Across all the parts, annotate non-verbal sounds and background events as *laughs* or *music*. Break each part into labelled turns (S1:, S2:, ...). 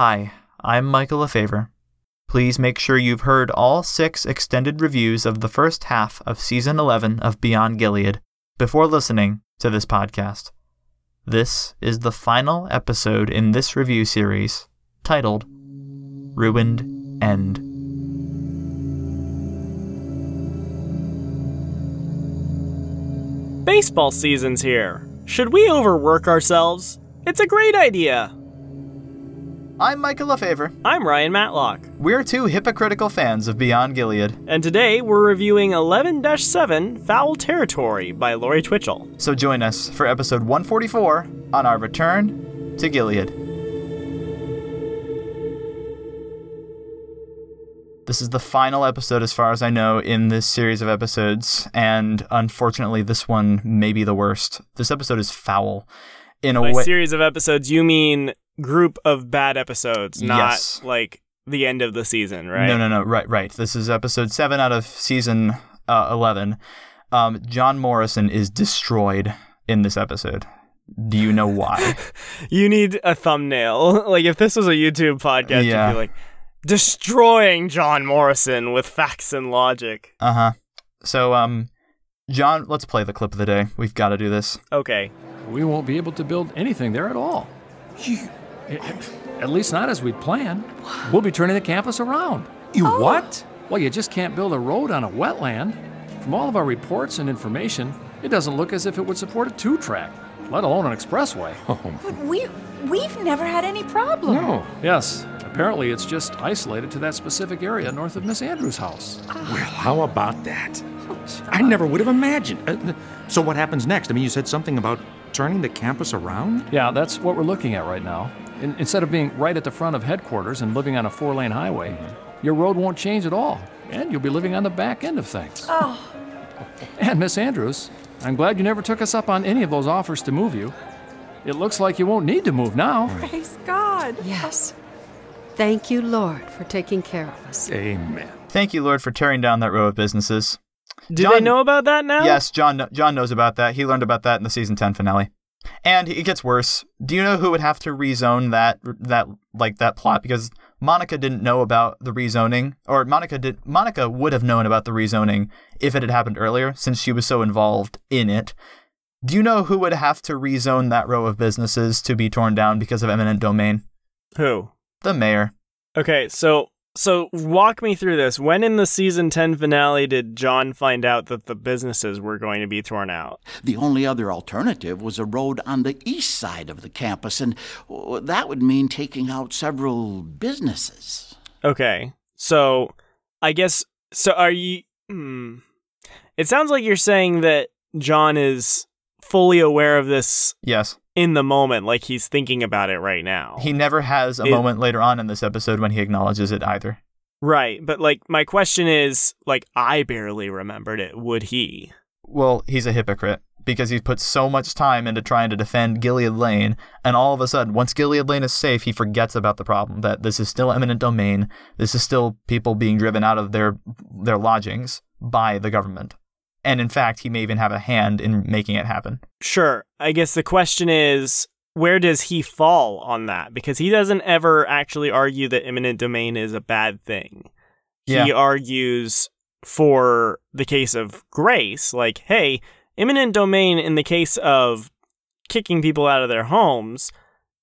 S1: Hi, I'm Michael LaFaver. Please make sure you've heard all six extended reviews of the first half of Season 11 of Beyond Gilead before listening to this podcast. This is the final episode in this review series titled Ruined End.
S2: Baseball season's here. Should we overwork ourselves? It's a great idea.
S1: I'm Michael LaFaver.
S2: I'm Ryan Matlock,
S1: We're two hypocritical fans of Beyond Gilead,
S2: and today we're reviewing 11 7 Foul Territory by Lori Twitchell.
S1: so join us for episode 144 on our return to Gilead. This is the final episode, as far as I know, in this series of episodes, and unfortunately, this one may be the worst. This episode is foul in a
S2: By
S1: way.
S2: series of episodes, you mean group of bad episodes, not
S1: Yes.
S2: like the end of the season, right?
S1: No, no, no. Right, right. This is episode seven out of season uh, eleven. Um, John Morrison is destroyed in this episode. Do you know why? *laughs*
S2: You need a thumbnail. *laughs* like if this was a YouTube podcast,
S1: Yeah.
S2: you'd be like destroying John Morrison with facts and logic.
S1: uh huh. So, um, John, let's play the clip of the day. We've got to do this.
S2: Okay.
S3: We won't be able to build anything there at all. At least not as we'd planned. We'll be turning the campus around.
S4: You what?
S3: Well, you just can't build a road on a wetland. From all of our reports and information, it doesn't look as if it would support a two track, let alone an expressway. *laughs*
S4: Oh,
S5: We we've never had any problem.
S4: no.
S3: Yes, apparently it's just isolated to that specific area north of Miss Andrews' house.
S4: Well, how about that? *laughs* I never would have imagined. Uh, so what happens next? I mean, you said something about turning the campus around?
S3: Yeah, that's what we're looking at right now. In, instead of being right at the front of headquarters and living on a four lane highway, your road won't change at all, and you'll be living on the back end of things.
S5: Oh,
S3: And Miss Andrews, I'm glad you never took us up on any of those offers to move you. It looks like you won't need to move now.
S5: praise God.
S6: Yes. Thank you, Lord, for taking care of us.
S4: Amen.
S1: Thank you, Lord, for tearing down that row of businesses.
S2: Do
S1: John-
S2: they know about that now?
S1: Yes, John. John knows about that. He learned about that in the season ten finale. And it gets worse. Do you know who would have to rezone that that like that plot? Because Monica didn't know about the rezoning, or Monica did. Monica would have known about the rezoning if it had happened earlier, since she was so involved in it. Do you know who would have to rezone that row of businesses to be torn down because of eminent domain?
S2: Who?
S1: The mayor.
S2: Okay, so so walk me through this. When in the season 10 finale did John find out that the businesses were going to be torn out?
S7: The only other alternative was a road on the east side of the campus, and that would mean taking out several businesses.
S2: Okay. So I guess so are you hmm. It sounds like you're saying that John is fully aware of this
S1: Yes.
S2: In the moment like he's thinking about it right now.
S1: He never has a
S2: It-
S1: moment later on in this episode when he acknowledges it either.
S2: right, but like my question is like I barely remembered it. Would he?
S1: well, he's a hypocrite because he's put so much time into trying to defend Gilead Lane, and all of a sudden, once Gilead Lane is safe, he forgets about the problem that this is still eminent domain. This is still people being driven out of their their lodgings by the government, and in fact, he may even have a hand in making it happen.
S2: Sure. I guess the question is where does he fall on that? Because he doesn't ever actually argue that eminent domain is a bad thing.
S1: Yeah.
S2: He argues for the case of grace, like, hey, eminent domain in the case of kicking people out of their homes,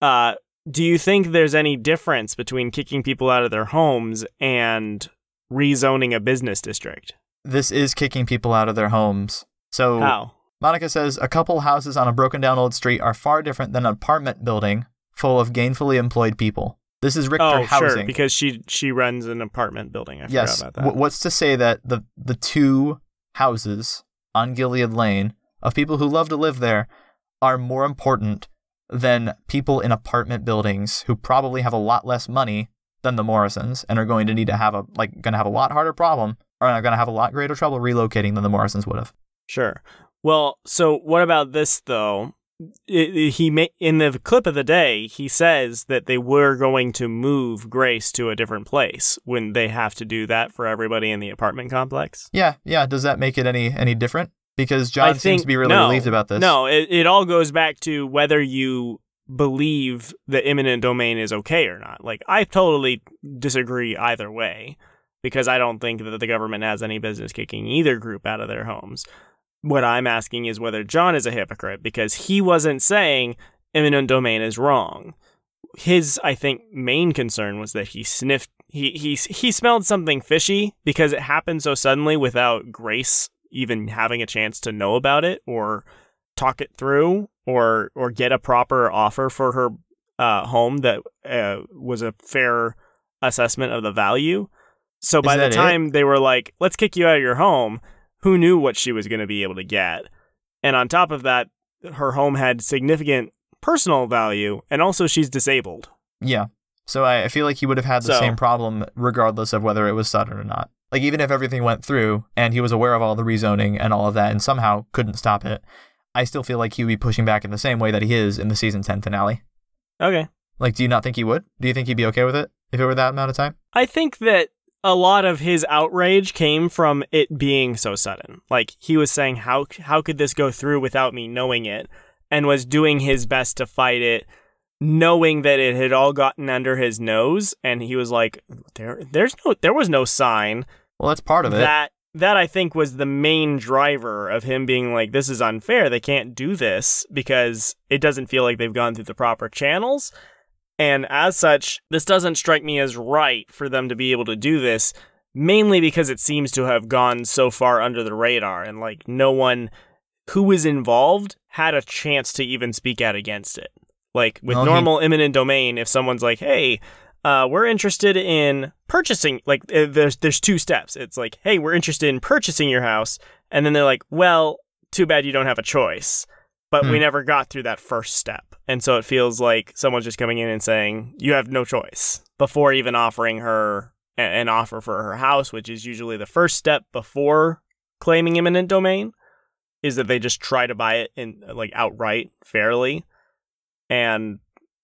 S2: uh, do you think there's any difference between kicking people out of their homes and rezoning a business district?
S1: This is kicking people out of their homes. So
S2: How?
S1: Monica says a couple houses on a broken down old street are far different than an apartment building full of gainfully employed people. This is Richter
S2: Oh,
S1: Housing.
S2: sure, because she she runs an apartment building. I
S1: yes.
S2: forgot about that.
S1: what's to say that the the two houses on Gilead Lane of people who love to live there are more important than people in apartment buildings who probably have a lot less money than the Morrisons and are going to need to have a like going to have a lot harder problem are going to have a lot greater trouble relocating than the Morrisons would have.
S2: Sure. Well, so what about this though? He ma- in the clip of the day, he says that they were going to move Grace to a different place when they have to do that for everybody in the apartment complex.
S1: Yeah, yeah. Does that make it any any different? Because John
S2: I
S1: seems
S2: think
S1: to be really
S2: no,
S1: relieved about this.
S2: No, it, it all goes back to whether you believe the eminent domain is okay or not. Like, I totally disagree either way because I don't think that the government has any business kicking either group out of their homes. What I'm asking is whether John is a hypocrite because he wasn't saying eminent domain is wrong. His, I think, main concern was that he sniffed, he, he, he smelled something fishy because it happened so suddenly without Grace even having a chance to know about it or talk it through or or get a proper offer for her uh, home that uh, was a fair assessment of the value. So by the
S1: that it?
S2: time they were like, "Let's kick you out of your home," who knew what she was going to be able to get? And on top of that, her home had significant personal value, and also she's disabled.
S1: Yeah. So I, I feel like he would have had the
S2: So-
S1: same problem regardless of whether it was Sutton or not. Like even if everything went through and he was aware of all the rezoning and all of that and somehow couldn't stop it, I still feel like he would be pushing back in the same way that he is in the season 10 finale.
S2: Okay.
S1: Like, do you not think he would? Do you think he'd be okay with it if it were that amount of time?
S2: I think that a lot of his outrage came from it being so sudden. Like he was saying how how could this go through without me knowing it and was doing his best to fight it knowing that it had all gotten under his nose and he was like there there's no there was no sign
S1: Well, that's part of it.
S2: that that I think was the main driver of him being like this is unfair they can't do this because it doesn't feel like they've gone through the proper channels and as such this doesn't strike me as right for them to be able to do this mainly because it seems to have gone so far under the radar and like no one who was involved had a chance to even speak out against it. Like with normal eminent domain if someone's like hey uh, we're interested in purchasing like uh, there's there's two steps. It's like hey we're interested in purchasing your house and then they're like well too bad you don't have a choice but we
S1: Hmm.
S2: never got through that first step and so it feels like someone's just coming in and saying you have no choice before even offering her a- an offer for her house which is usually the first step before claiming eminent domain is that they just try to buy it in like outright fairly and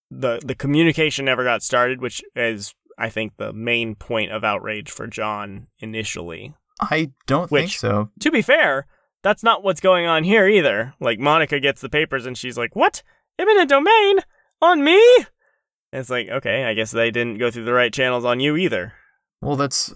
S2: the the communication never got started, which is I think the main point of outrage for John initially.
S1: I don't think so.
S2: To be fair, that's not what's going on here either. Like Monica gets the papers and she's like, "What? Eminent domain on me?" And it's like, okay, I guess they didn't go through the right channels on you either.
S1: Well, that's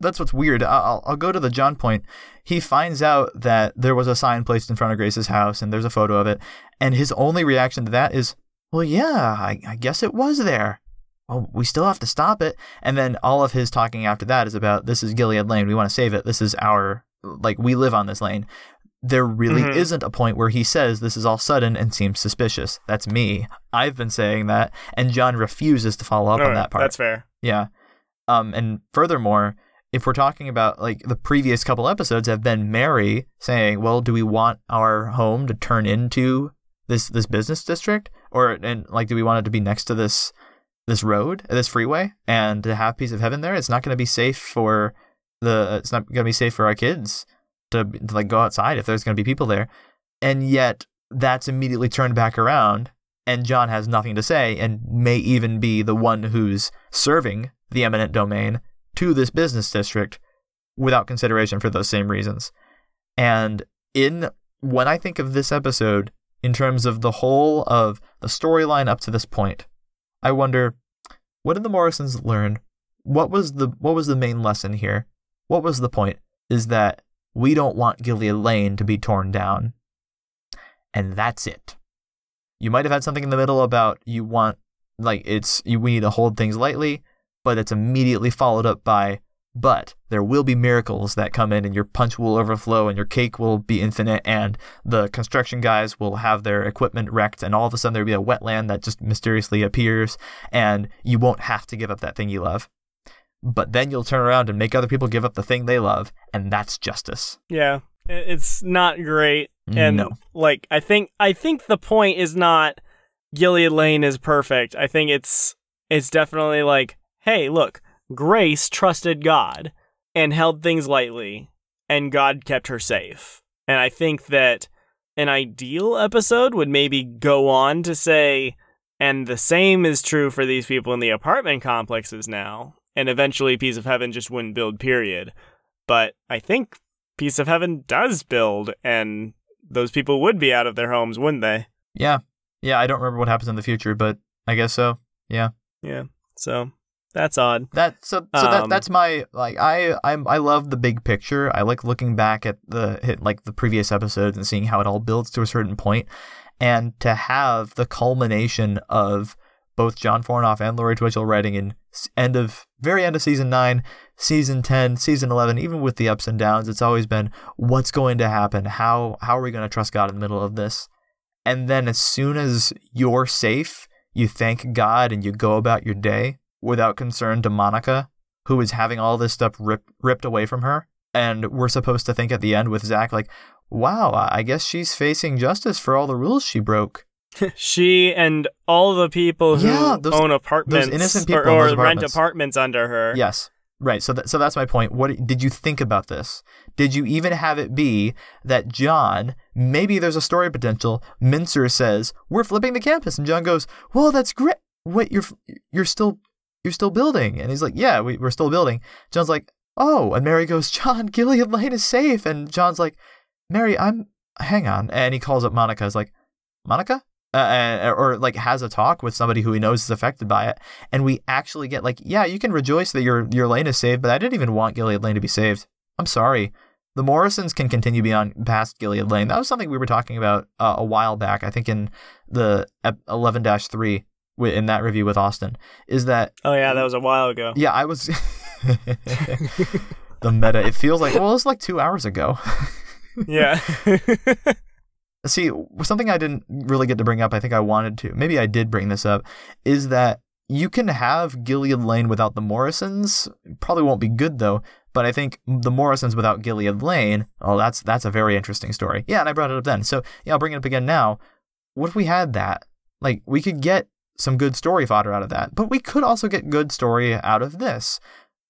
S1: that's what's weird. I'll I'll go to the John point. He finds out that there was a sign placed in front of Grace's house, and there's a photo of it, and his only reaction to that is, "Well, yeah, I, I guess it was there. Well, we still have to stop it." And then all of his talking after that is about, "This is Gilead Lane. We want to save it. This is our like we live on this lane." There really
S2: Mhm.
S1: isn't a point where he says this is all sudden and seems suspicious. That's me. I've been saying that, and John refuses to follow up on that part.
S2: That's fair.
S1: Yeah. Um, and furthermore, if we're talking about like the previous couple episodes have been Mary saying, "Well, do we want our home to turn into this this business district, or and like do we want it to be next to this this road, this freeway, and to have piece of heaven there? It's not going to be safe for the. It's not going to be safe for our kids to, to like go outside if there's going to be people there, and yet that's immediately turned back around and John has nothing to say and may even be the one who's serving the eminent domain to this business district without consideration for those same reasons. And in when I think of this episode in terms of the whole of the storyline up to this point, I wonder what did the Morrisons learn? What was the what was the main lesson here? What was the point? Is that we don't want Gilead Lane to be torn down. And that's it you might have had something in the middle about you want like it's you, we need to hold things lightly but it's immediately followed up by but there will be miracles that come in and your punch will overflow and your cake will be infinite and the construction guys will have their equipment wrecked and all of a sudden there'll be a wetland that just mysteriously appears and you won't have to give up that thing you love but then you'll turn around and make other people give up the thing they love and that's justice
S2: Yeah, it's not great. And
S1: No.
S2: like I think I think the point is not Gilead Lane is perfect. I think it's it's definitely like, hey, look, Grace trusted God and held things lightly, and God kept her safe. And I think that an ideal episode would maybe go on to say, and the same is true for these people in the apartment complexes now, and eventually Piece of Heaven just wouldn't build, period. But I think Piece of Heaven does build, and those people would be out of their homes, wouldn't they?
S1: Yeah. Yeah, I don't remember what happens in the future, but I guess so. Yeah.
S2: Yeah. So that's odd.
S1: That so so that
S2: Um,
S1: that's my like I I I love the big picture. I like looking back at the hit like the previous episodes and seeing how it all builds to a certain point, and to have the culmination of both John Fornoff and Laurie Twitchell writing in end of very end of season nine, season ten, season eleven. Even with the ups and downs, it's always been what's going to happen. How how are we going to trust God in the middle of this? And then as soon as you're safe, you thank God and you go about your day without concern to Monica, who is having all this stuff rip, ripped away from her. And we're supposed to think at the end with Zach, like, wow, I guess she's facing justice for all the rules she broke.
S2: She and all the people who
S1: Yeah, those-
S2: own apartments
S1: innocent
S2: or,
S1: people in
S2: or
S1: those
S2: rent
S1: apartments.
S2: apartments under her.
S1: Yes. Right. So that, so that's my point. What did you think about this? Did you even have it be that John, maybe there's a story potential, Mincer says, "We're flipping the campus." And John goes, "Well, that's great. Wait, you're you're still you're still building." And he's like, "Yeah, we, we're still building." John's like, "Oh." And Mary goes, "John, *laughs* Gilead Lane is safe." And John's like, "Mary, I'm hang on." And he calls up Monica. He's like, "Monica?" Uh, or like has a talk with somebody who he knows is affected by it, and we actually get like, yeah, you can rejoice that your your lane is saved, but I didn't even want Gilead Lane to be saved. I'm sorry. The Morrisons can continue beyond past Gilead Lane. That was something we were talking about uh, a while back. I think in the eleven three in that review with Austin is that
S2: Oh yeah, that was a while ago.
S1: yeah I was *laughs* the meta. It feels like well, it was like two hours ago. *laughs*
S2: Yeah. *laughs*
S1: See, something I didn't really get to bring up, I think I wanted to, maybe I did bring this up, is that you can have Gilead Lane without the Morrisons. Probably won't be good though, but I think the Morrisons without Gilead Lane, oh, that's that's a very interesting story. Yeah, and I brought it up then. So yeah, I'll bring it up again now. What if we had that? Like, we could get some good story fodder out of that, but we could also get good story out of this.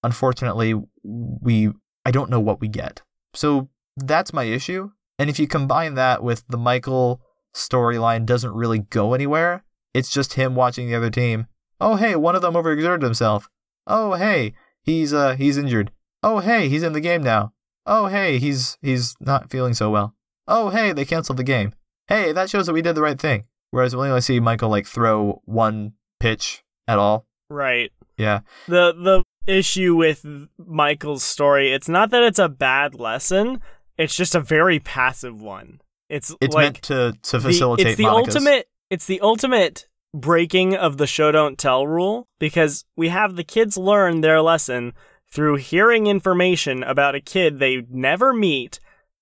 S1: Unfortunately, we I don't know what we get. So that's my issue. And if you combine that with the Michael storyline doesn't really go anywhere, it's just him watching the other team. Oh hey, one of them overexerted himself. Oh hey, he's uh he's injured. Oh hey, he's in the game now. Oh hey, he's he's not feeling so well. Oh hey, they canceled the game. Hey, that shows that we did the right thing. Whereas we only see Michael like throw one pitch at all.
S2: right.
S1: Yeah.
S2: The the issue with Michael's story, it's not that it's a bad lesson, it's just a very passive one. It's
S1: It's
S2: like
S1: meant to to
S2: the-
S1: facilitate
S2: it's the
S1: Monica's-
S2: ultimate it's the ultimate breaking of the show don't tell rule because we have the kids learn their lesson through hearing information about a kid they never meet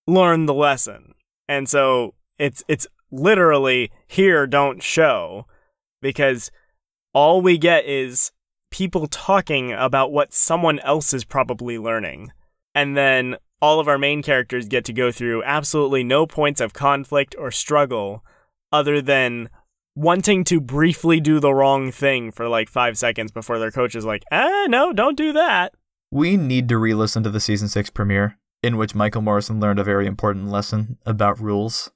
S2: learn the lesson and so it's it's literally here don't show because all we get is people talking about what someone else is probably learning and then all of our main characters get to go through absolutely no points of conflict or struggle other than wanting to briefly do the wrong thing for like five seconds before their coach is like, ah, no, don't do that.
S1: We need to re listen to the season six premiere, in which Michael Morrison learned a very important lesson about rules.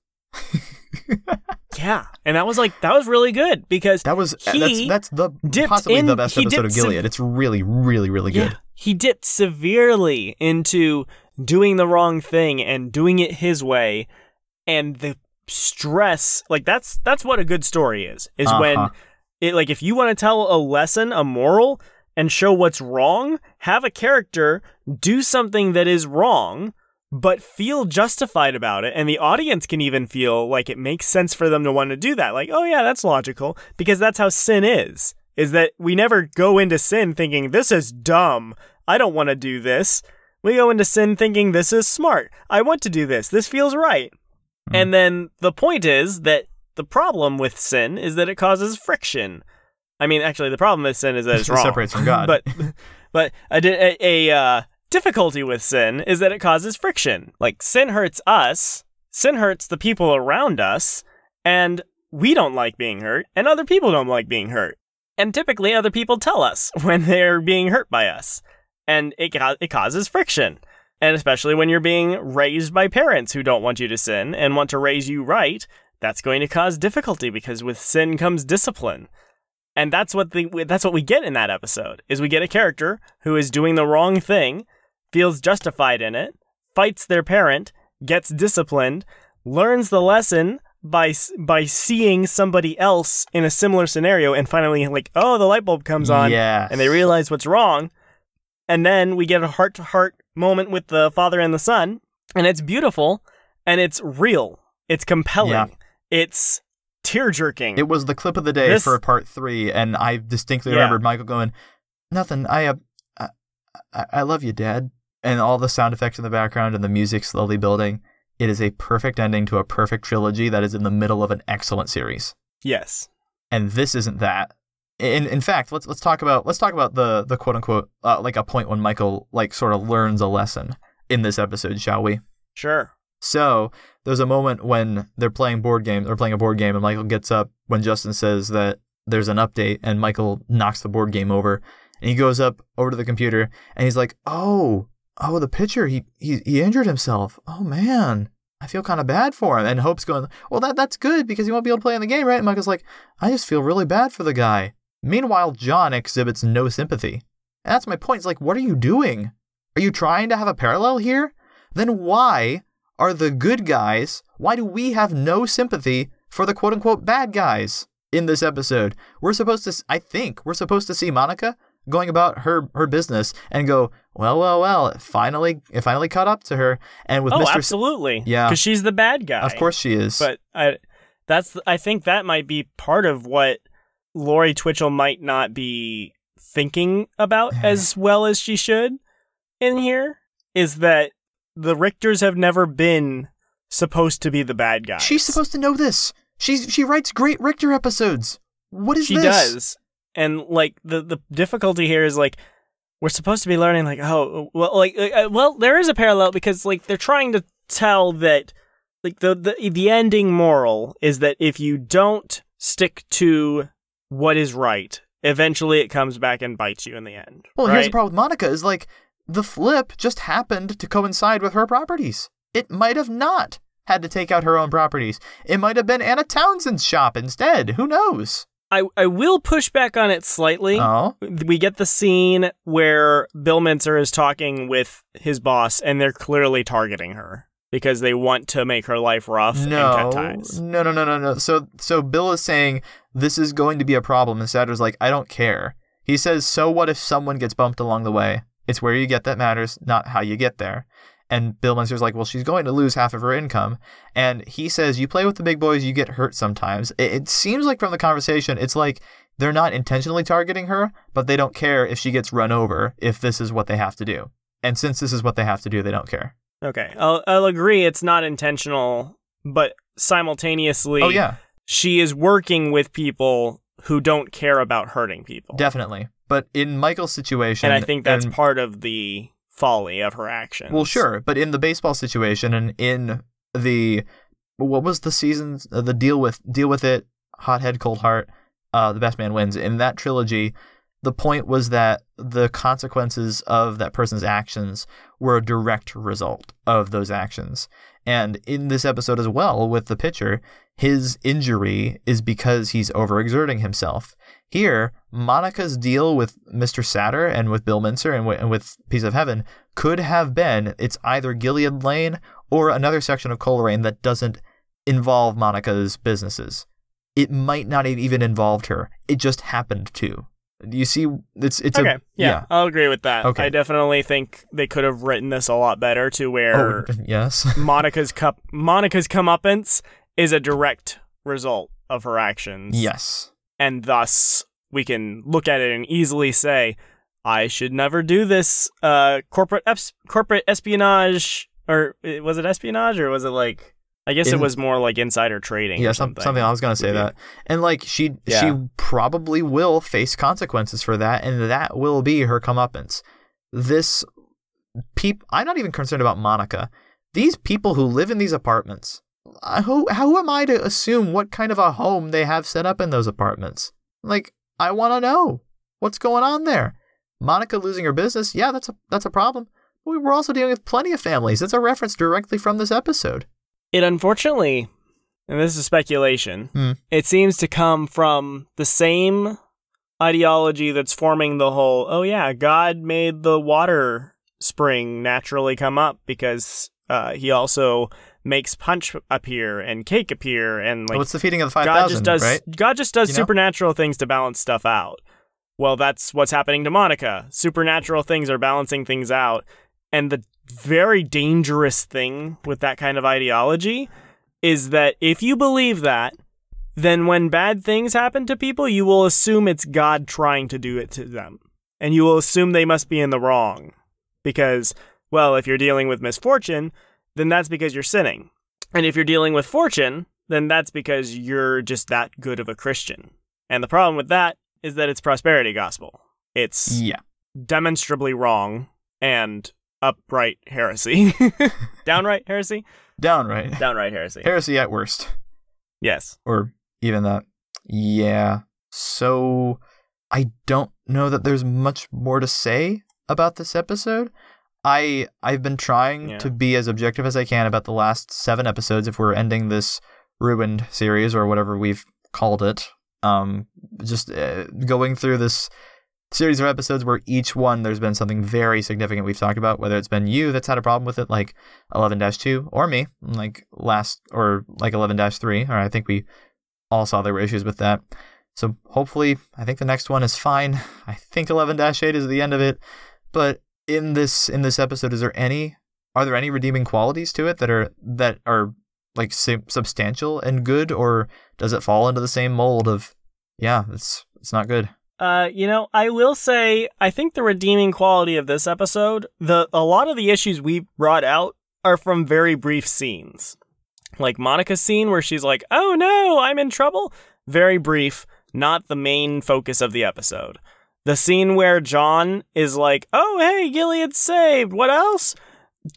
S2: Yeah. And that was like, that was really good because
S1: That was
S2: he
S1: that's that's the
S2: dipped
S1: possibly
S2: in-
S1: the best episode of Gilead.
S2: sev-
S1: it's really, really, really good.
S2: Yeah, he dipped severely into doing the wrong thing and doing it his way, and the stress like that's that's what a good story is. Is when
S1: Uh-huh.
S2: it like if you want to tell a lesson, a moral, and show what's wrong, have a character do something that is wrong. But feel justified about it, and the audience can even feel like it makes sense for them to want to do that. Like, oh yeah, that's logical, because that's how sin is. Is that we never go into sin thinking this is dumb. I don't want to do this. We go into sin thinking this is smart. I want to do this. This feels right. And then the point is that the problem with sin is that it causes friction. I mean, actually, the problem with sin is that *laughs* it's wrong.
S1: It separates from God.
S2: but *laughs* but a, a, a uh, difficulty with sin is that it causes friction. Like sin hurts us, sin hurts the people around us, and we don't like being hurt, and other people don't like being hurt. And typically, other people tell us *laughs* when they're being hurt by us, and it it causes friction. And especially when you're being raised by parents who don't want you to sin and want to raise you right, that's going to cause difficulty because with sin comes discipline. And that's what the that's what we get in that episode. Is we get a character who is doing the wrong thing, feels justified in it, fights their parent, gets disciplined, learns the lesson by by seeing somebody else in a similar scenario and finally like oh the light bulb comes on
S1: Yes.
S2: and they realize what's wrong and then we get a heart to heart moment with the father and the son and it's beautiful and it's real it's compelling
S1: Yeah.
S2: it's tear jerking
S1: It was the clip of the day
S2: This-
S1: for part three, and I distinctly
S2: Yeah.
S1: remembered Michael going, "Nothing. I, uh, I, I, I love you, Dad," and all the sound effects in the background and the music slowly building. It is a perfect ending to a perfect trilogy that is in the middle of an excellent series,
S2: yes
S1: and this isn't that. In in fact, let's let's talk about let's talk about the the quote unquote uh, like a point when Michael like sort of learns a lesson in this episode, shall we?
S2: sure
S1: So there's a moment when they're playing board games or playing a board game, and Michael gets up when Justin says that there's an update, and Michael knocks the board game over, and he goes up over to the computer, and he's like, "Oh, oh, the pitcher, he he he injured himself. Oh man." I feel kind of bad for him. And Hope's going, Well, that that's good because he won't be able to play in the game, right? And Michael's like, I just feel really bad for the guy. Meanwhile, John exhibits no sympathy. And that's my point. It's like, what are you doing? Are you trying to have a parallel here? Then why are the good guys, why do we have no sympathy for the quote unquote bad guys in this episode? We're supposed to, I think, we're supposed to see Monica going about her her business and go, well, well, well, it finally, it finally caught up to her. And with
S2: oh
S1: Mr.
S2: Absolutely
S1: Yeah.
S2: because she's the bad guy
S1: of course she is.
S2: but I that's I think that might be part of what Lori Twitchell might not be thinking about as well as she should in here is that the Richters have never been supposed to be the bad guys.
S1: She's supposed to know this. She's she writes great Richter episodes. What is
S2: she
S1: this?
S2: does. And like the the difficulty here is like we're supposed to be learning like oh well like uh, well there is a parallel because like they're trying to tell that like the the the ending moral is that if you don't stick to what is right eventually it comes back and bites you in the end
S1: Well,
S2: right?
S1: here's the problem with Monica is like the flip just happened to coincide with her properties. It might have not had to take out her own properties. It might have been Anna Townsend's shop instead. Who knows?
S2: I, I will push back on it slightly.
S1: Oh,
S2: we get the scene where Bill Mincer is talking with his boss, and they're clearly targeting her because they want to make her life rough and
S1: no,
S2: cut ties.
S1: no, no, no, no, no. So, so Bill is saying this is going to be a problem, and Satter's like, I don't care. He says, so what if someone gets bumped along the way? It's where you get that matters, not how you get there. And Bill Mincer's like, well, she's going to lose half of her income. And he says, you play with the big boys, you get hurt sometimes. It, it seems like from the conversation, it's like they're not intentionally targeting her, but they don't care if she gets run over if this is what they have to do. And since this is what they have to do, they don't care.
S2: Okay, I'll, I'll agree it's not intentional, but simultaneously,
S1: Oh, yeah,
S2: she is working with people who don't care about hurting people.
S1: definitely. But in Michael's situation,
S2: and I think that's part of the folly of her actions.
S1: Well, sure, but in the baseball situation and in the what was the seasons uh, the deal with deal with it, hothead, cold heart, uh, the best man wins. In that trilogy, the point was that the consequences of that person's actions were a direct result of those actions. And in this episode as well, with the pitcher, his injury is because he's overexerting himself. Here, Monica's deal with Mr. Satter and with Bill Mincer and, wi- and with Piece of Heaven could have been it's either Gilead Lane or another section of Coleraine that doesn't involve Monica's businesses. It might not have even involved her. It just happened to. Do you see? It's it's
S2: Okay,
S1: a
S2: yeah, I'll agree with that.
S1: Okay.
S2: I definitely think they could have written this a lot better to where
S1: Oh, yes. *laughs*
S2: Monica's cup Monica's comeuppance is a direct result of her actions.
S1: yes.
S2: And thus we can look at it and easily say, I should never do this uh corporate eps- corporate espionage or uh, was it espionage or was it like I guess
S1: In-
S2: it was more like insider trading
S1: Yeah,
S2: or something.
S1: something. I was gonna say that, and like she,
S2: Yeah.
S1: she probably will face consequences for that, and that will be her comeuppance. This peop, I'm not even concerned about Monica. These people who live in these apartments, uh, who, how am I to assume what kind of a home they have set up in those apartments? Like, I want to know what's going on there. Monica losing her business, yeah, that's a that's a problem. But we're also dealing with plenty of families. It's a reference directly from this episode.
S2: It unfortunately, and this is speculation,
S1: Hmm.
S2: it seems to come from the same ideology that's forming the whole, oh yeah, God made the water spring naturally come up because uh, he also makes punch appear and cake appear and like
S1: What's the feeding of the five
S2: God just does
S1: Right?
S2: God just does
S1: You know?
S2: supernatural things to balance stuff out. Well, that's what's happening to Monica. Supernatural things are balancing things out. And the very dangerous thing with that kind of ideology is that if you believe that, then when bad things happen to people, you will assume it's God trying to do it to them. And you will assume they must be in the wrong. Because, well, if you're dealing with misfortune, then that's because you're sinning. And if you're dealing with fortune, then that's because you're just that good of a Christian. And the problem with that is that it's prosperity gospel. It's
S1: Yeah.
S2: demonstrably wrong and upright heresy. *laughs* Downright heresy?
S1: Downright.
S2: Downright heresy.
S1: Heresy at worst.
S2: Yes.
S1: Or even that. Yeah. So I don't know that there's much more to say about this episode. I I've been trying
S2: Yeah.
S1: to be as objective as I can about the last 7 episodes if we're ending this ruined series or whatever we've called it. Um just uh, going through this series of episodes where each one there's been something very significant we've talked about whether it's been you that's had a problem with it like 11-2 or me like last or like 11-3 or I think we all saw there were issues with that. So hopefully, I think the next one is fine. I think 11-8 is the end of it. But in this in this episode, is there any are there any redeeming qualities to it that are that are like su- substantial and good, or does it fall into the same mold of yeah, it's it's not good?
S2: Uh, you know, I will say I think the redeeming quality of this episode, the a lot of the issues we brought out are from very brief scenes. Like Monica's scene where she's like, "Oh no, I'm in trouble." Very brief, not the main focus of the episode. The scene where John is like, "Oh, hey, Gilead's saved. What else?"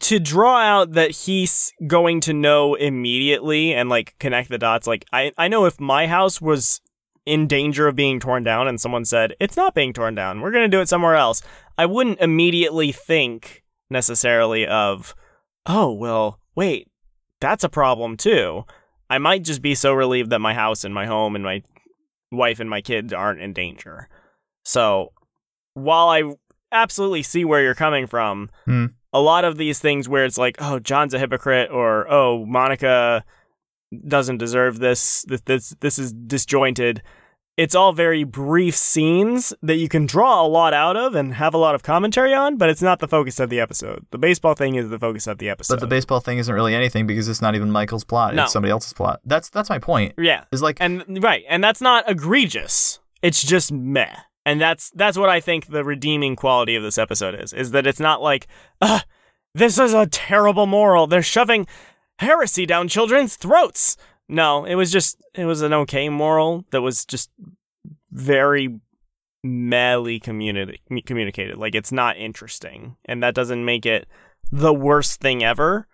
S2: To draw out that he's going to know immediately and like connect the dots. Like I I know if my house was in danger of being torn down and someone said, it's not being torn down, we're going to do it somewhere else, I wouldn't immediately think necessarily of, oh, well, wait, that's a problem too. I might just be so relieved that my house and my home and my wife and my kids aren't in danger. So while I absolutely see where you're coming from,
S1: Hmm.
S2: a lot of these things where it's like, oh, John's a hypocrite or, oh, Monica doesn't deserve this. This this, this is disjointed. It's all very brief scenes that you can draw a lot out of and have a lot of commentary on, but it's not the focus of the episode. The baseball thing is the focus of the episode.
S1: But the baseball thing isn't really anything because it's not even Michael's plot;
S2: No.
S1: it's somebody else's plot. That's that's my point.
S2: yeah,
S1: Is like
S2: and right, and that's not egregious. It's just meh, and that's that's what I think the redeeming quality of this episode is. Is that it's not like, this is a terrible moral. They're shoving heresy down children's throats. No, it was just it was an okay moral that was just very mehly communi- communicated. Like it's not interesting, and that doesn't make it the worst thing ever.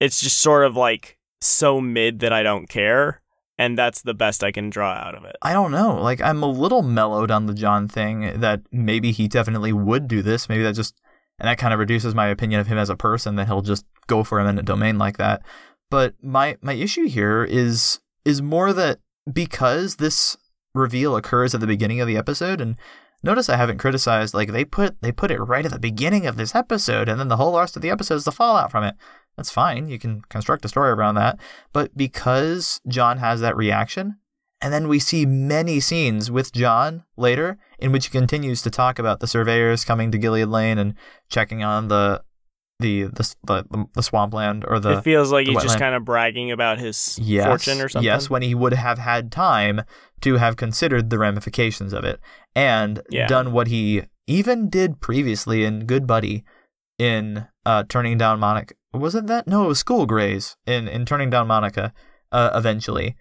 S2: It's just sort of like so mid that I don't care, and that's the best I can draw out of it.
S1: I don't know. Like I'm a little mellowed on the John thing that maybe he definitely would do this. Maybe that just and that kind of reduces my opinion of him as a person that he'll just go for eminent domain like that. But my my issue here is is more that because this reveal occurs at the beginning of the episode and notice I haven't criticized like they put they put it right at the beginning of this episode and then the whole rest of the episode is the fallout from it. That's fine. You can construct a story around that. But because John has that reaction, and then we see many scenes with John later in which he continues to talk about the surveyors coming to Gilead Lane and checking on the the the the, the swampland or the
S2: it feels like he's just kind of bragging about his
S1: yes,
S2: fortune or something.
S1: Yes, when he would have had time to have considered the ramifications of it and
S2: Yeah.
S1: done what he even did previously in Good Buddy in uh, turning down Monica. Was it that? No, it was School Grays in in turning down Monica. Uh, eventually,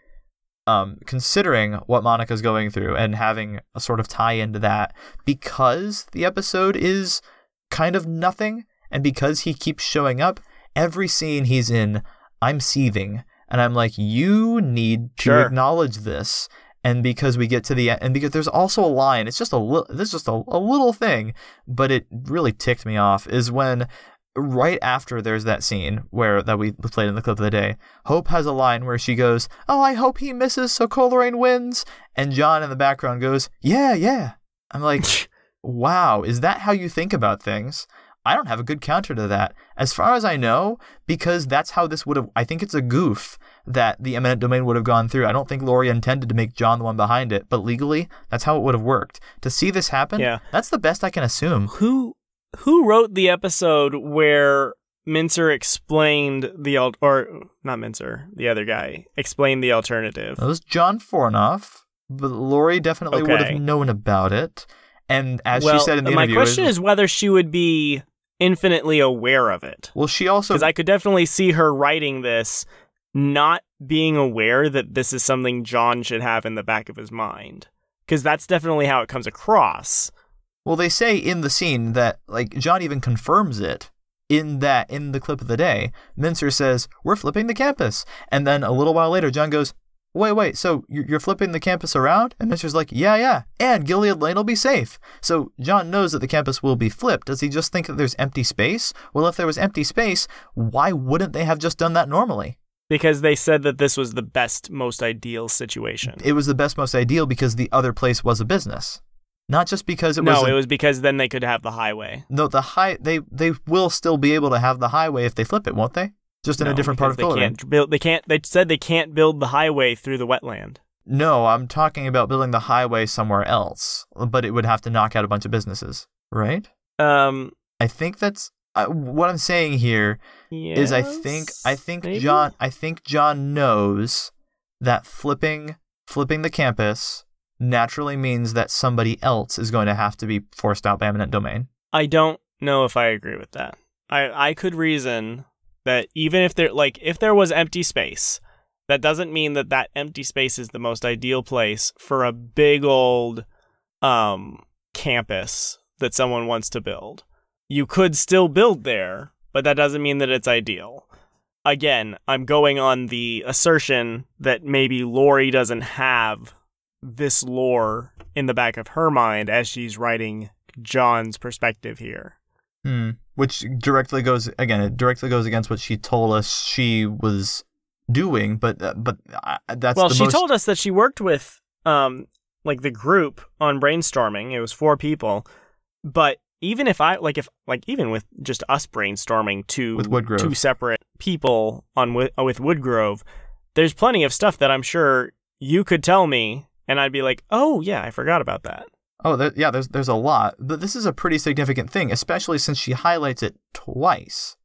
S1: um, considering what Monica's going through and having a sort of tie into that, because the episode is kind of nothing, and because he keeps showing up every scene he's in, I'm seething, and I'm like, you need to
S2: Sure.
S1: acknowledge this. And because we get to the end, and because there's also a line, it's just a little, this is just a, a little thing, but it really ticked me off. Is when right after there's that scene where that we played in the clip of the day, Hope has a line where she goes, "Oh, I hope he misses so Coleraine wins," and John in the background goes, "Yeah, yeah." I'm like, *laughs* wow, is that how you think about things? I don't have a good counter to that. As far as I know, because that's how this would have, I think it's a goof that the eminent domain would have gone through. I don't think Laurie intended to make John the one behind it, but legally, that's how it would have worked. To see this happen,
S2: Yeah.
S1: that's the best I can assume.
S2: Who who wrote the episode where Mincer explained the al- or not Mincer, the other guy explained the alternative?
S1: That was John Fornoff, but Laurie definitely would have known about it. And as
S2: well,
S1: she said in the interview, my
S2: question is whether she would be infinitely aware of it.
S1: well, she also
S2: Because I could definitely see her writing this not being aware that this is something John should have in the back of his mind. Because that's definitely how it comes across.
S1: Well, they say in the scene that like John even confirms it in that in the clip of the day. Mincer says, "We're flipping the campus," and then a little while later, John goes, "Wait, wait, so you're you're flipping the campus around?" And Mincer's like, "Yeah, yeah, and Gilead Lane will be safe." So John knows that the campus will be flipped. Does he just think that there's empty space? Well, if there was empty space, why wouldn't they have just done that normally?
S2: Because they said that this was the best, most ideal situation.
S1: It was the best, most ideal because the other place was a business, not just because it was.
S2: no, it was because then they could have the highway.
S1: No, the high they they will still be able to have the highway if they flip it, won't they? Just in a different part of
S2: they can't build. They can't. They said they can't build the highway through the wetland.
S1: No, I'm talking about building the highway somewhere else, but it would have to knock out a bunch of businesses, right?
S2: Um.
S1: I think that's uh, what I'm saying here. here is I think I think
S2: maybe?
S1: John I think John knows that flipping flipping the campus naturally means that somebody else is going to have to be forced out by eminent domain.
S2: I don't know if I agree with that. I I could reason that even if there like if there was empty space, that doesn't mean that that empty space is the most ideal place for a big old um campus that someone wants to build. You could still build there, but that doesn't mean that it's ideal. Again, I'm going on the assertion that maybe Lori doesn't have this lore in the back of her mind as she's writing John's perspective here.
S1: Hmm. Which directly goes again. It directly goes against what she told us she was doing. But uh, but uh, that's
S2: well, she
S1: most,
S2: told us that she worked with um like the group on brainstorming. It was four people, but even if I like if like even with just us brainstorming two
S1: With Woodgrove.
S2: two separate people on with, with Woodgrove, there's plenty of stuff that I'm sure you could tell me, and I'd be like, oh yeah, I forgot about that.
S1: Oh, yeah. There's there's a lot, but this is a pretty significant thing, especially since she highlights it twice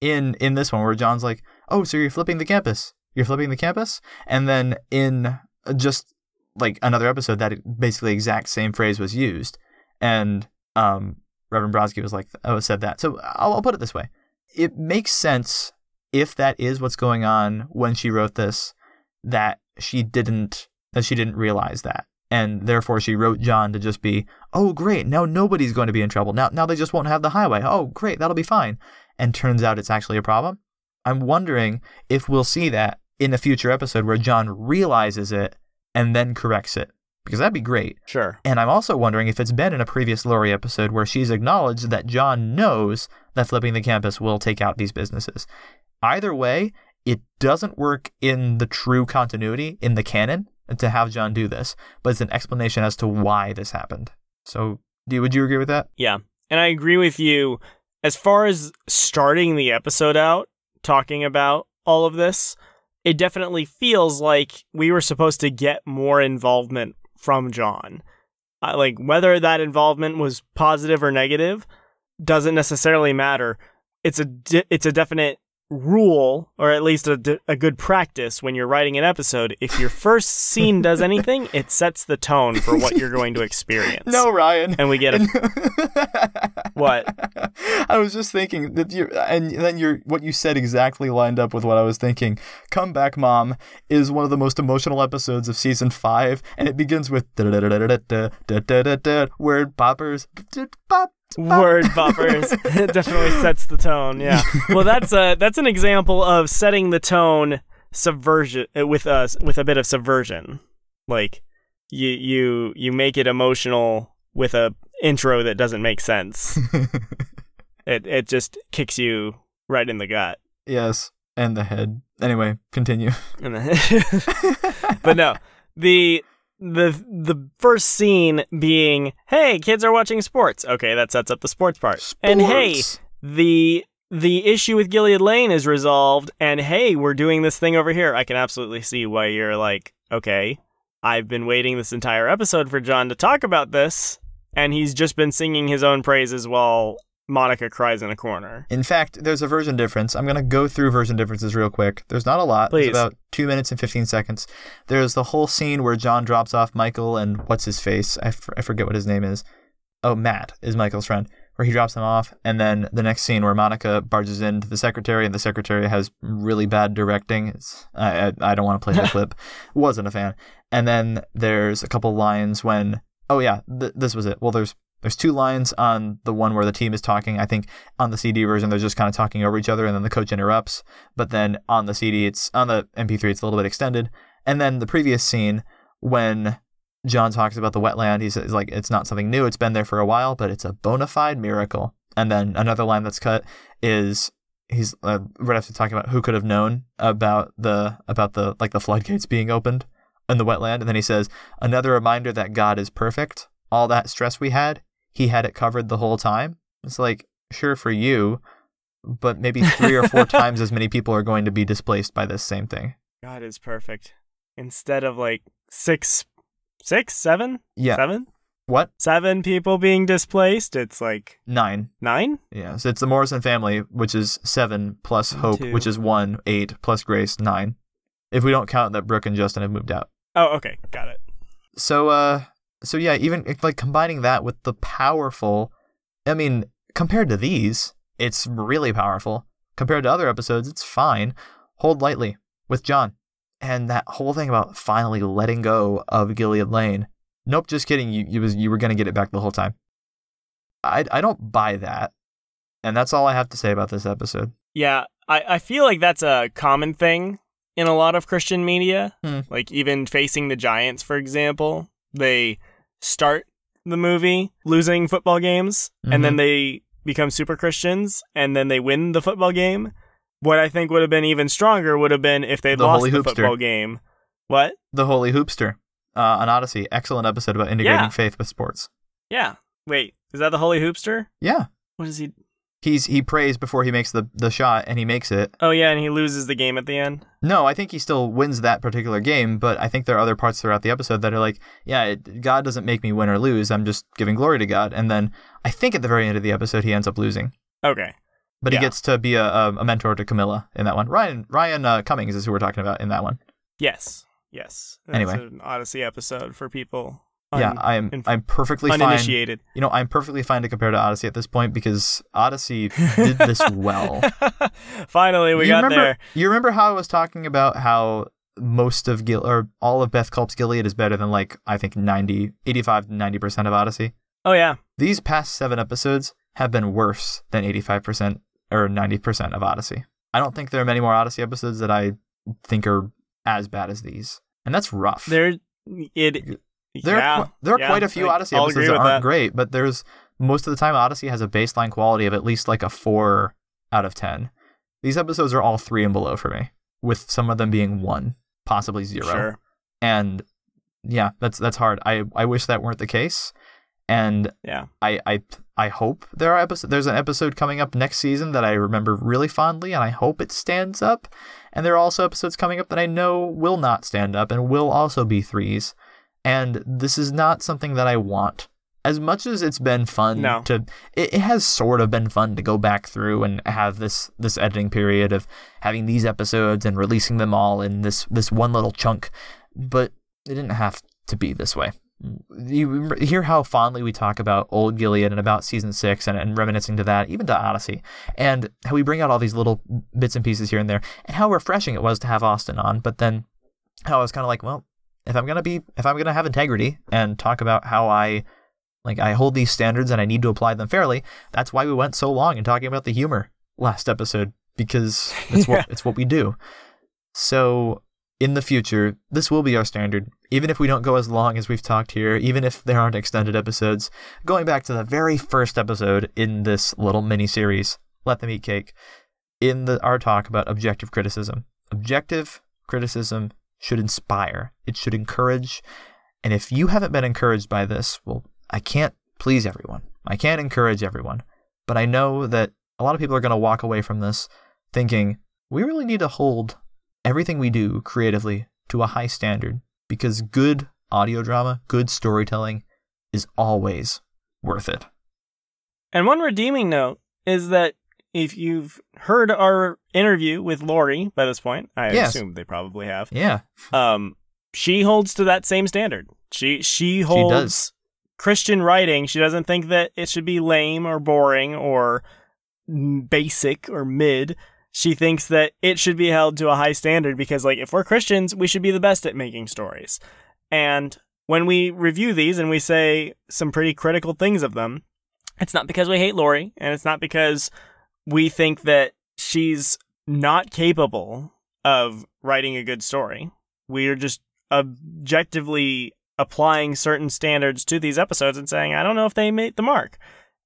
S1: in in this one, where John's like, "Oh, so you're flipping the campus? You're flipping the campus?" And then in just like another episode, that basically exact same phrase was used, and um, Reverend Brodsky was like, "Oh, said that." So I'll, I'll put it this way: it makes sense if that is what's going on when she wrote this, that she didn't that she didn't realize that and therefore she wrote John to just be, "Oh, great! Now nobody's going to be in trouble. Now, now they just won't have the highway. Oh, great! That'll be fine." And turns out it's actually a problem. I'm wondering if we'll see that in a future episode where John realizes it and then corrects it, because that'd be great.
S2: Sure.
S1: And I'm also wondering if it's been in a previous Lori episode where she's acknowledged that John knows that flipping the campus will take out these businesses. Either way, it doesn't work in the true continuity, in the canon, to have John do this, but it's an explanation as to why this happened. So, do would you agree with that?
S2: Yeah. And I agree with you as far as starting the episode out talking about all of this. It definitely feels like we were supposed to get more involvement from John. Uh, like whether that involvement was positive or negative doesn't necessarily matter. It's a de- it's a definite rule, or at least a, a good practice when you're writing an episode, if your first scene does *laughs* anything, it sets the tone for what you're going to experience.
S1: No, Ryan.
S2: And we get a. *laughs* what?
S1: I was just thinking that you and then you're what you said exactly lined up with what I was thinking. Come back, mom is one of the most emotional episodes of season five, and it begins with word poppers, pop
S2: word buffers *laughs* it definitely sets the tone yeah. Well that's a that's an example of setting the tone subversion uh, with us with a bit of subversion. Like you you you make it emotional with a intro that doesn't make sense. *laughs* It it just kicks you right in the gut.
S1: Yes, and the head. Anyway, continue. *laughs*
S2: but no the the the first scene being, "Hey, kids are watching sports." Okay, that sets up the sports part. And hey, the the issue with Gilead Lane is resolved, and hey, we're doing this thing over here. I can absolutely see why you're like, okay, I've been waiting this entire episode for John to talk about this, and he's just been singing his own praises while Monica cries in a corner.
S1: In fact, there's a version difference. I'm going to go through version differences real quick. There's not a lot.
S2: Please.
S1: It's about two minutes and 15 seconds. There's the whole scene where John drops off Michael and what's his face? I, f- I forget what his name is. Oh, Matt is Michael's friend, where he drops him off. And then the next scene where Monica barges into the secretary and the secretary has really bad directing. It's, I, I, I don't want to play the *laughs* clip. Wasn't a fan. And then there's a couple lines when, oh yeah, th- this was it. Well, there's there's two lines on the one where the team is talking. I think on the CD version they're just kind of talking over each other, and then the coach interrupts. But then on the CD, it's on the MP3, it's a little bit extended. And then the previous scene when John talks about the wetland, he's like it's not something new; it's been there for a while, but it's a bona fide miracle. And then another line that's cut is he's uh, right after talking about who could have known about the about the like the floodgates being opened in the wetland, and then he says another reminder that God is perfect. All that stress we had, he had it covered the whole time. It's like sure for you, but maybe three or four *laughs* times as many people are going to be displaced by this same thing.
S2: God is perfect. Instead of like six, six, seven,
S1: Yeah.
S2: seven,
S1: What?
S2: seven people being displaced, it's like
S1: Nine.
S2: nine.
S1: Yeah. So it's the Morrison family, which is seven plus Hope,
S2: two.
S1: which is one, eight plus Grace, nine. If we don't count that Brooke and Justin have moved out.
S2: Oh, okay, got it.
S1: So uh so yeah, even like combining that with the powerful I mean, compared to these, it's really powerful. Compared to other episodes, it's fine. Hold lightly with John. And that whole thing about finally letting go of Gilead Lane. Nope, just kidding. You you was you were gonna get it back the whole time. I I don't buy that. And that's all I have to say about this episode.
S2: Yeah, I, I feel like that's a common thing in a lot of Christian media.
S1: Hmm.
S2: Like even facing the Giants, for example, they start the movie losing football games, and
S1: Mm-hmm.
S2: then they become super Christians, and then they win the football game. What I think would have been even stronger would have been if they
S1: The
S2: lost the
S1: Hoopster.
S2: football game. What?
S1: The Holy Hoopster uh, on Odyssey. Excellent episode about integrating
S2: Yeah.
S1: faith with sports.
S2: Yeah. Wait, is that the Holy Hoopster?
S1: Yeah.
S2: What is he?
S1: He's he prays before he makes the, the shot and he makes it.
S2: Oh yeah, and he loses the game at the end.
S1: No, I think he still wins that particular game, but I think there are other parts throughout the episode that are like, yeah, it, God doesn't make me win or lose. I'm just giving glory to God. And then I think at the very end of the episode he ends up losing,
S2: Okay.
S1: but
S2: Yeah.
S1: he gets to be a, a, a mentor to Camilla in that one. Ryan Ryan uh, Cummings is who we're talking about in that one.
S2: Yes. Yes. That's
S1: Anyway.
S2: an Odyssey episode for people.
S1: Yeah, I'm
S2: inf-
S1: I'm perfectly fine.
S2: uninitiated.
S1: You know, I'm perfectly fine to compare to Odyssey at this point because Odyssey did this *laughs* well.
S2: Finally, we
S1: you
S2: got
S1: remember,
S2: there.
S1: You remember how I was talking about how most of Gil or all of Beth Culp's Gilead is better than like I think 90, 85 to 90% of Odyssey.
S2: Oh yeah.
S1: These past 7 episodes have been worse than 85% or 90% of Odyssey. I don't think there are many more Odyssey episodes that I think are as bad as these. And that's rough.
S2: There it
S1: There
S2: yeah,
S1: are, there are
S2: yeah,
S1: quite a few Odyssey episodes that aren't
S2: that.
S1: great, but there's most of the time Odyssey has a baseline quality of at least like a four out of ten. These episodes are all three and below for me, with some of them being one, possibly zero.
S2: Sure.
S1: And yeah, that's that's hard. I I wish that weren't the case. And
S2: Yeah.
S1: I I I hope there are episodes. There's an episode coming up next season that I remember really fondly, and I hope it stands up. And there are also episodes coming up that I know will not stand up and will also be threes. And this is not something that I want. As much as it's been fun
S2: No.
S1: to, it, it has sort of been fun to go back through and have this this editing period of having these episodes and releasing them all in this this one little chunk. But it didn't have to be this way you hear how fondly we talk about old Gilead and about season six and, and reminiscing to that, even to Odyssey, and how we bring out all these little bits and pieces here and there, and how refreshing it was to have Austin on. But then how I was kind of like, well, if I'm gonna be, if I'm gonna have integrity and talk about how I, like, I hold these standards and I need to apply them fairly, that's why we went so long in talking about the humor last episode because *laughs* it's
S2: Yeah.
S1: what it's what we do. So in the future, this will be our standard. Even if we don't go as long as we've talked here, even if there aren't extended episodes, going back to the very first episode in this little mini series, Let Them Eat Cake, in the our talk about objective criticism. Objective criticism should inspire, it should encourage, And if you haven't been encouraged by this, well, I can't please everyone. I can't encourage everyone. But I know that a lot of people are going to walk away from this thinking we really need to hold everything we do creatively to a high standard because good audio drama, good storytelling is always worth it.
S2: And one redeeming note is that if you've heard our interview with Lori by this point, I
S1: Yes.
S2: assume they probably have.
S1: Yeah.
S2: Um, she holds to that same standard. She she holds
S1: does.
S2: Christian writing. She doesn't think that it should be lame or boring or basic or mid. She thinks that it should be held to a high standard because, like, if we're Christians, we should be the best at making stories. And when we review these and we say some pretty critical things of them, it's not because we hate Lori, and it's not because we think that she's not capable of writing a good story. We are just objectively applying certain standards to these episodes and saying, I don't know if they made the mark.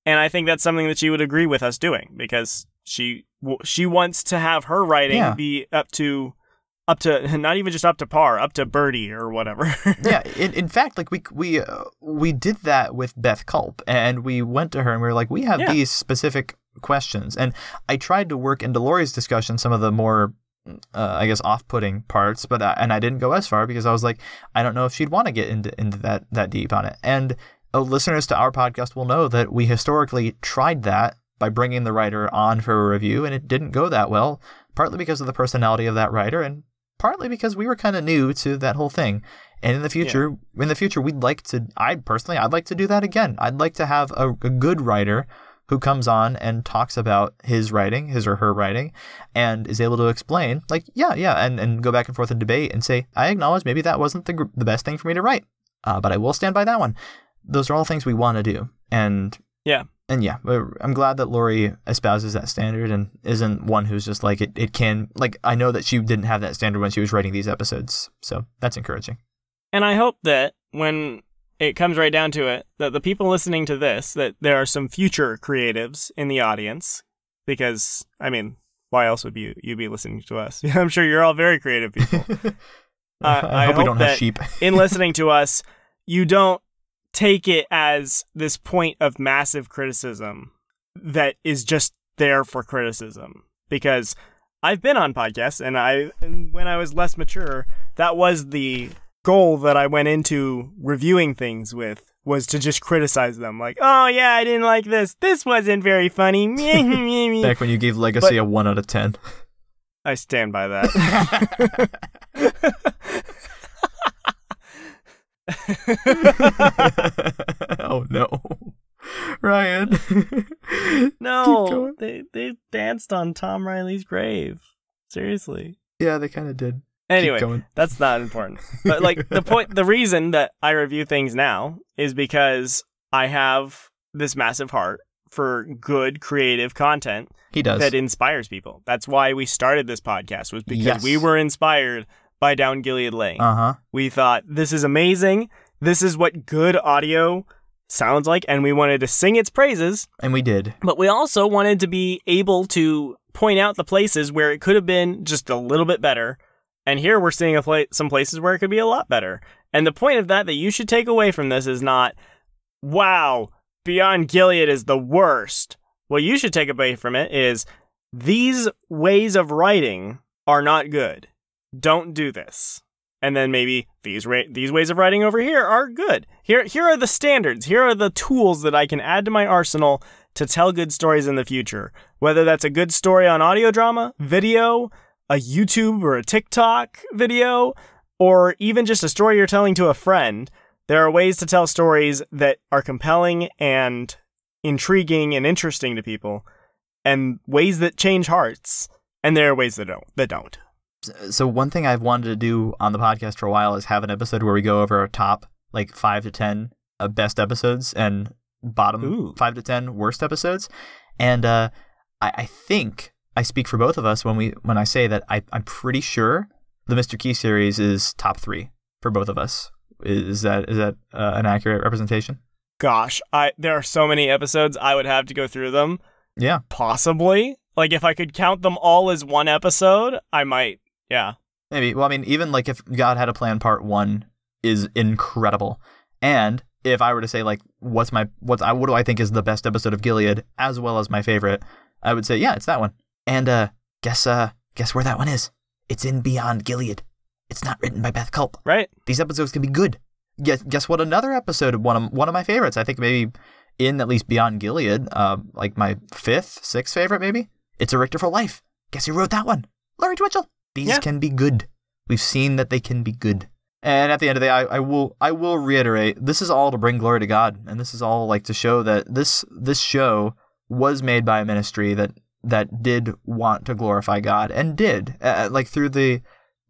S2: And I think that's something that she would agree with us doing because she she wants to have her writing
S1: Yeah.
S2: be up to up to *laughs* not even just up to par, up to Birdie or whatever. *laughs*
S1: yeah, in, in fact, like we we uh, we did that with Beth Culp, and we went to her and we were like, we have
S2: Yeah.
S1: these specific questions, and I tried to work into Lori's discussion some of the more, uh, I guess, off-putting parts, but I, and I didn't go as far because I was like, I don't know if she'd want to get into into that that deep on it, and uh, listeners to our podcast will know that we historically tried that by bringing the writer on for a review, and it didn't go that well, partly because of the personality of that writer, and partly because we were kind of new to that whole thing. And in the future, in the future, we'd like to. I personally, I'd like to do that again. I'd like to have a, a good writer who comes on and talks about his writing, his or her writing, and is able to explain, like, yeah, yeah, and, and go back and forth and debate and say, I acknowledge maybe that wasn't the gr- the best thing for me to write, uh, but I will stand by that one. Those are all things we want to do, and
S2: yeah.
S1: and yeah, I'm glad that Lori espouses that standard and isn't one who's just like it. It can like I know that she didn't have that standard when she was writing these episodes, so that's encouraging.
S2: And I hope that when it comes right down to it, that the people listening to this, that there are some future creatives in the audience, because I mean, why else would you you be listening to us? *laughs* I'm sure you're all very creative people. *laughs* Uh,
S1: I, hope, we don't
S2: that
S1: have sheep.
S2: in *laughs* listening to us, you don't take it as this point of massive criticism that is just there for criticism. Because I've been on podcasts, and I when I was less mature, that was the goal that I went into reviewing things with was to just criticize them. Like, oh yeah, I didn't like this. This wasn't very funny. *laughs*
S1: Back when you gave Legacy a one out of ten.
S2: I stand by that. *laughs*
S1: oh no, Ryan. *laughs*
S2: No, they they danced on Tom Riley's grave. Seriously.
S1: Yeah, they kind of did.
S2: Anyway, that's not important. But like the point, the reason that I review things now is because I have this massive heart for good creative content
S1: He does.
S2: that inspires people. That's why we started this podcast was because
S1: Yes.
S2: we were inspired by Down Gilead Lane.
S1: Uh huh.
S2: we thought this is amazing. This is what good audio sounds like, and we wanted to sing its praises.
S1: And we did.
S2: But we also wanted to be able to point out the places where it could have been just a little bit better. And here we're seeing pla- some places where it could be a lot better. And the point of that that you should take away from this is not, wow, Beyond Gilead is the worst. What you should take away from it is these ways of writing are not good. Don't do this. And then maybe these ra- these ways of writing over here are good. Here here are the standards. Here are the tools that I can add to my arsenal to tell good stories in the future. Whether that's a good story on audio drama, video, a YouTube or a TikTok video, or even just a story you're telling to a friend, there are ways to tell stories that are compelling and intriguing and interesting to people, and ways that change hearts. And there are ways that don't. That don't.
S1: So one thing I've wanted to do on the podcast for a while is have an episode where we go over our top like five to ten uh, best episodes and bottom
S2: Ooh.
S1: five to ten worst episodes. And uh, I, I think I speak for both of us when we when I say that I, I'm pretty sure the Mr. Key series is top three for both of us. Is that is that uh, an accurate representation?
S2: Gosh, I there are so many episodes I would have to go through them.
S1: Yeah.
S2: Possibly, like if I could count them all as one episode, I might. Yeah.
S1: Maybe. Well, I mean, even like if God had a plan part one is incredible. And if I were to say like what's my what's I what do I think is the best episode of Gilead as well as my favorite, I would say yeah, it's that one. And uh guess uh guess where that one is? It's in Beyond Gilead. It's not written by Beth Culp.
S2: Right?
S1: These episodes can be good. Guess guess what another episode of one of one of my favorites. I think maybe in at least Beyond Gilead, uh, like my fifth, sixth favorite maybe. It's a Richter for Life. Guess who wrote that one? Laurie Twitchell. These
S2: Yeah.
S1: can be good. We've seen that they can be good. And at the end of the day, I, I will I will reiterate this is all to bring glory to God, and this is all like to show that this this show was made by a ministry that that did want to glorify God and did uh, like through the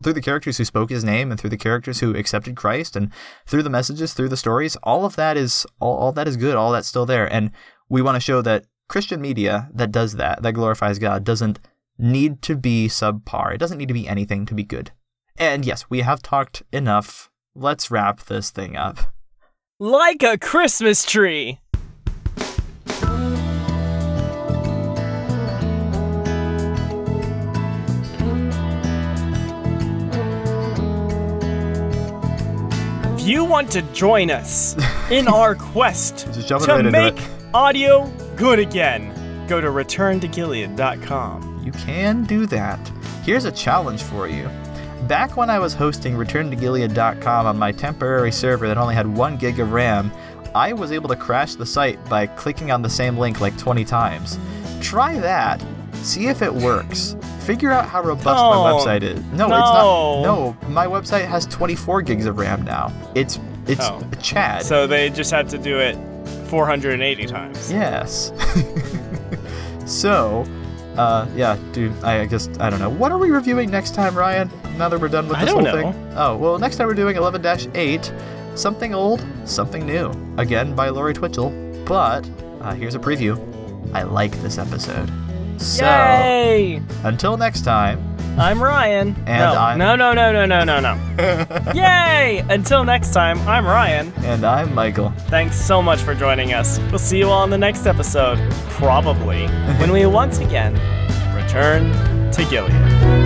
S1: through the characters who spoke His name and through the characters who accepted Christ and through the messages, through the stories, all of that is all, all that is good, all that's still there, and we want to show that Christian media that does that that glorifies God doesn't need to be subpar. It doesn't need to be anything to be good. And yes, we have talked enough. Let's wrap this thing up.
S2: Like a Christmas tree. You want to join us *laughs* in our quest to
S1: right
S2: make audio good again, go to returntogilead.com.
S1: You can do that. Here's a challenge for you. Back when I was hosting ReturnToGilead.com on my temporary server that only had 1 gig of RAM, I was able to crash the site by clicking on the same link like 20 times. Try that. See if it works. Figure out how robust my website is. No,
S2: No.
S1: it's not. No, my website has 24 gigs of RAM now. It's it's
S2: Oh.
S1: Chad.
S2: So they just had to do it 480 times.
S1: Yes. *laughs* so, uh, yeah, dude, I guess, I don't know. What are we reviewing next time, Ryan? Now that we're done with
S2: I
S1: this
S2: don't
S1: whole
S2: know.
S1: thing? Oh, well, next time we're doing 11 8, something old, something new. Again by Laurie Twitchell. But, uh, here's a preview. I like this episode. So,
S2: Yay!
S1: until next time,
S2: I'm Ryan.
S1: And
S2: no,
S1: I'm-
S2: no, no, no, no, no, no, no. *laughs* Yay! Until next time, I'm Ryan.
S1: and I'm Michael.
S2: Thanks so much for joining us. We'll see you all in the next episode, probably, *laughs* when we once again return to Gilead.